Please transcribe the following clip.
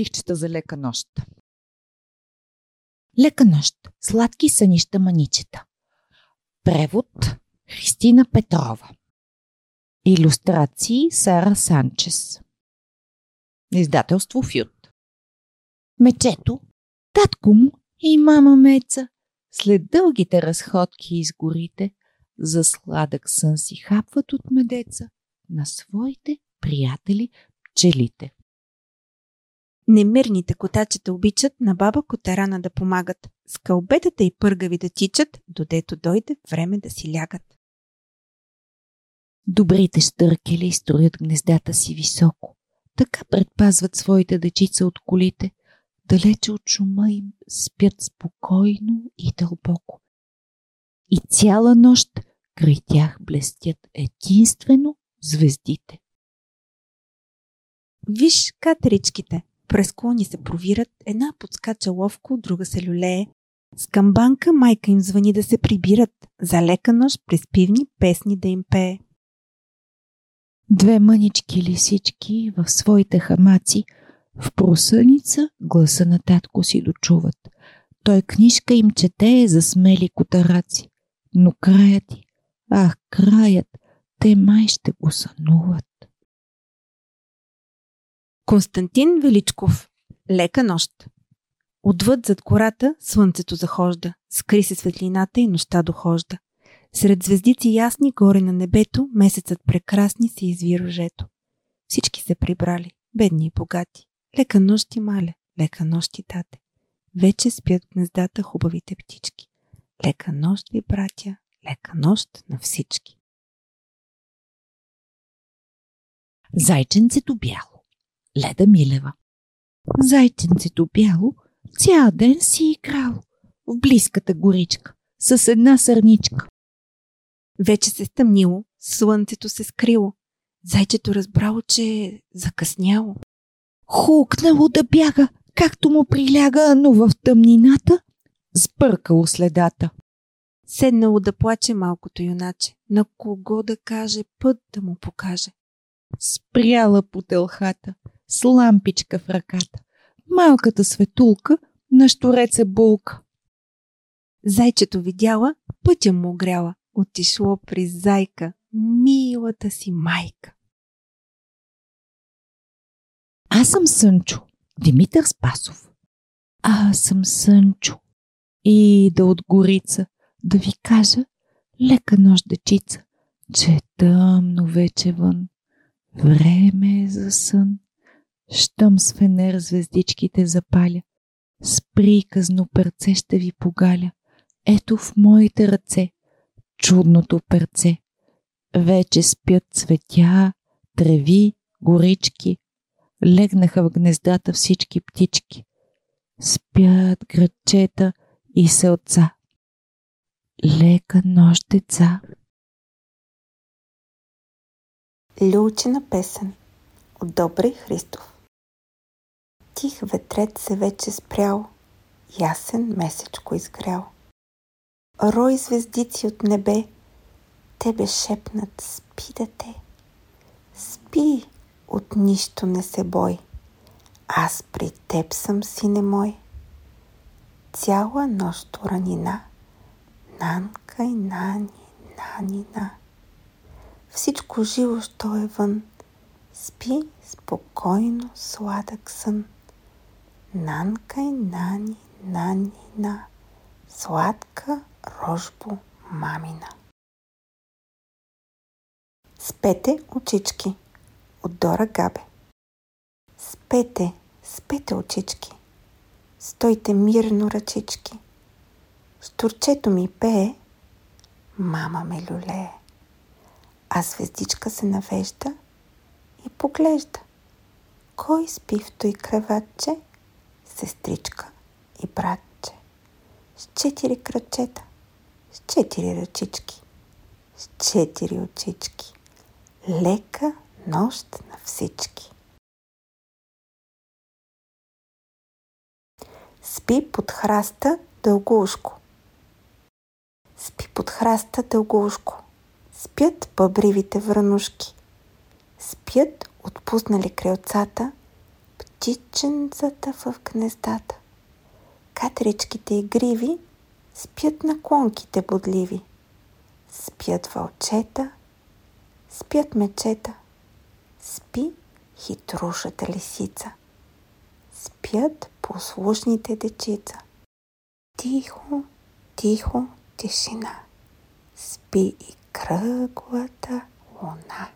стихчета за лека нощ. Лека нощ. Сладки сънища маничета. Превод Христина Петрова. Илюстрации Сара Санчес. Издателство Фют. Мечето, татко му и мама Меца, след дългите разходки из горите, за сладък сън си хапват от медеца на своите приятели пчелите. Немирните котачета обичат на баба Котарана да помагат, скълбетата и пъргави да тичат, додето дойде време да си лягат. Добрите штъркели строят гнездата си високо. Така предпазват своите дечица от колите. Далече от шума им спят спокойно и дълбоко. И цяла нощ край тях блестят единствено звездите. Виж катеричките. През клони се провират, една подскача ловко, друга се люлее. С камбанка майка им звъни да се прибират, за лека нощ преспивни песни да им пее. Две мънички лисички в своите хамаци в просъница гласа на татко си дочуват. Той книжка им чете за смели котараци. Но краят ти, ах, краят, те май ще го сънуват. Константин Величков. Лека нощ. Отвъд зад гората слънцето захожда, скри се светлината и нощта дохожда. Сред звездици ясни горе на небето, месецът прекрасни се изви рожето. Всички се прибрали, бедни и богати. Лека нощ и мале, лека нощ и тате. Вече спят гнездата хубавите птички. Лека нощ ви, братя, лека нощ на всички. Зайченцето бяло. Леда Милева. Зайченцето бяло цял ден си играло в близката горичка с една сърничка. Вече се стъмнило, слънцето се скрило. Зайчето разбрало, че е закъсняло. Хукнало да бяга, както му приляга, но в тъмнината сбъркало следата. Седнало да плаче малкото юначе, на кого да каже път да му покаже. Спряла по телхата, с лампичка в ръката. Малката светулка на штореце булка. Зайчето видяла, пътя му огряла. Отишло при зайка, милата си майка. Аз съм Сънчо, Димитър Спасов. Аз съм Сънчо. И да от горица, да ви кажа, лека нощ, дечица, че е тъмно вече вън. Време е за сън. Щом с фенер звездичките запаля, с приказно перце ще ви погаля. Ето в моите ръце чудното перце. Вече спят цветя, треви, горички. Легнаха в гнездата всички птички. Спят градчета и селца. Лека нощ, деца. Люлчина песен от Добри Христов Тих ветрет се вече спрял, ясен месечко изгрял. Рой звездици от небе, тебе шепнат, спи дете. Спи, от нищо не се бой. Аз при теб съм, сине мой. Цяла нощ ранина, нанка и нани, нанина. Всичко живо, що е вън, спи спокойно, сладък сън. Нанка и нани, нанина, сладка рожбо мамина. Спете очички от Дора Габе. Спете, спете очички. Стойте мирно ръчички. Штурчето ми пее, мама ме люлее. А звездичка се навежда и поглежда. Кой спи в той креватче? Сестричка и братче. С четири кръчета, с четири ръчички, с четири очички. Лека нощ на всички. Спи под храста дългоушко. Спи под храста дългоушко. Спят бъбривите вранушки. Спят отпуснали крилцата птиченцата в гнездата. Катричките игриви спят на клонките бодливи. Спят вълчета, спят мечета. Спи хитрушата лисица. Спят послушните дечица. Тихо, тихо, тишина. Спи и кръглата луна.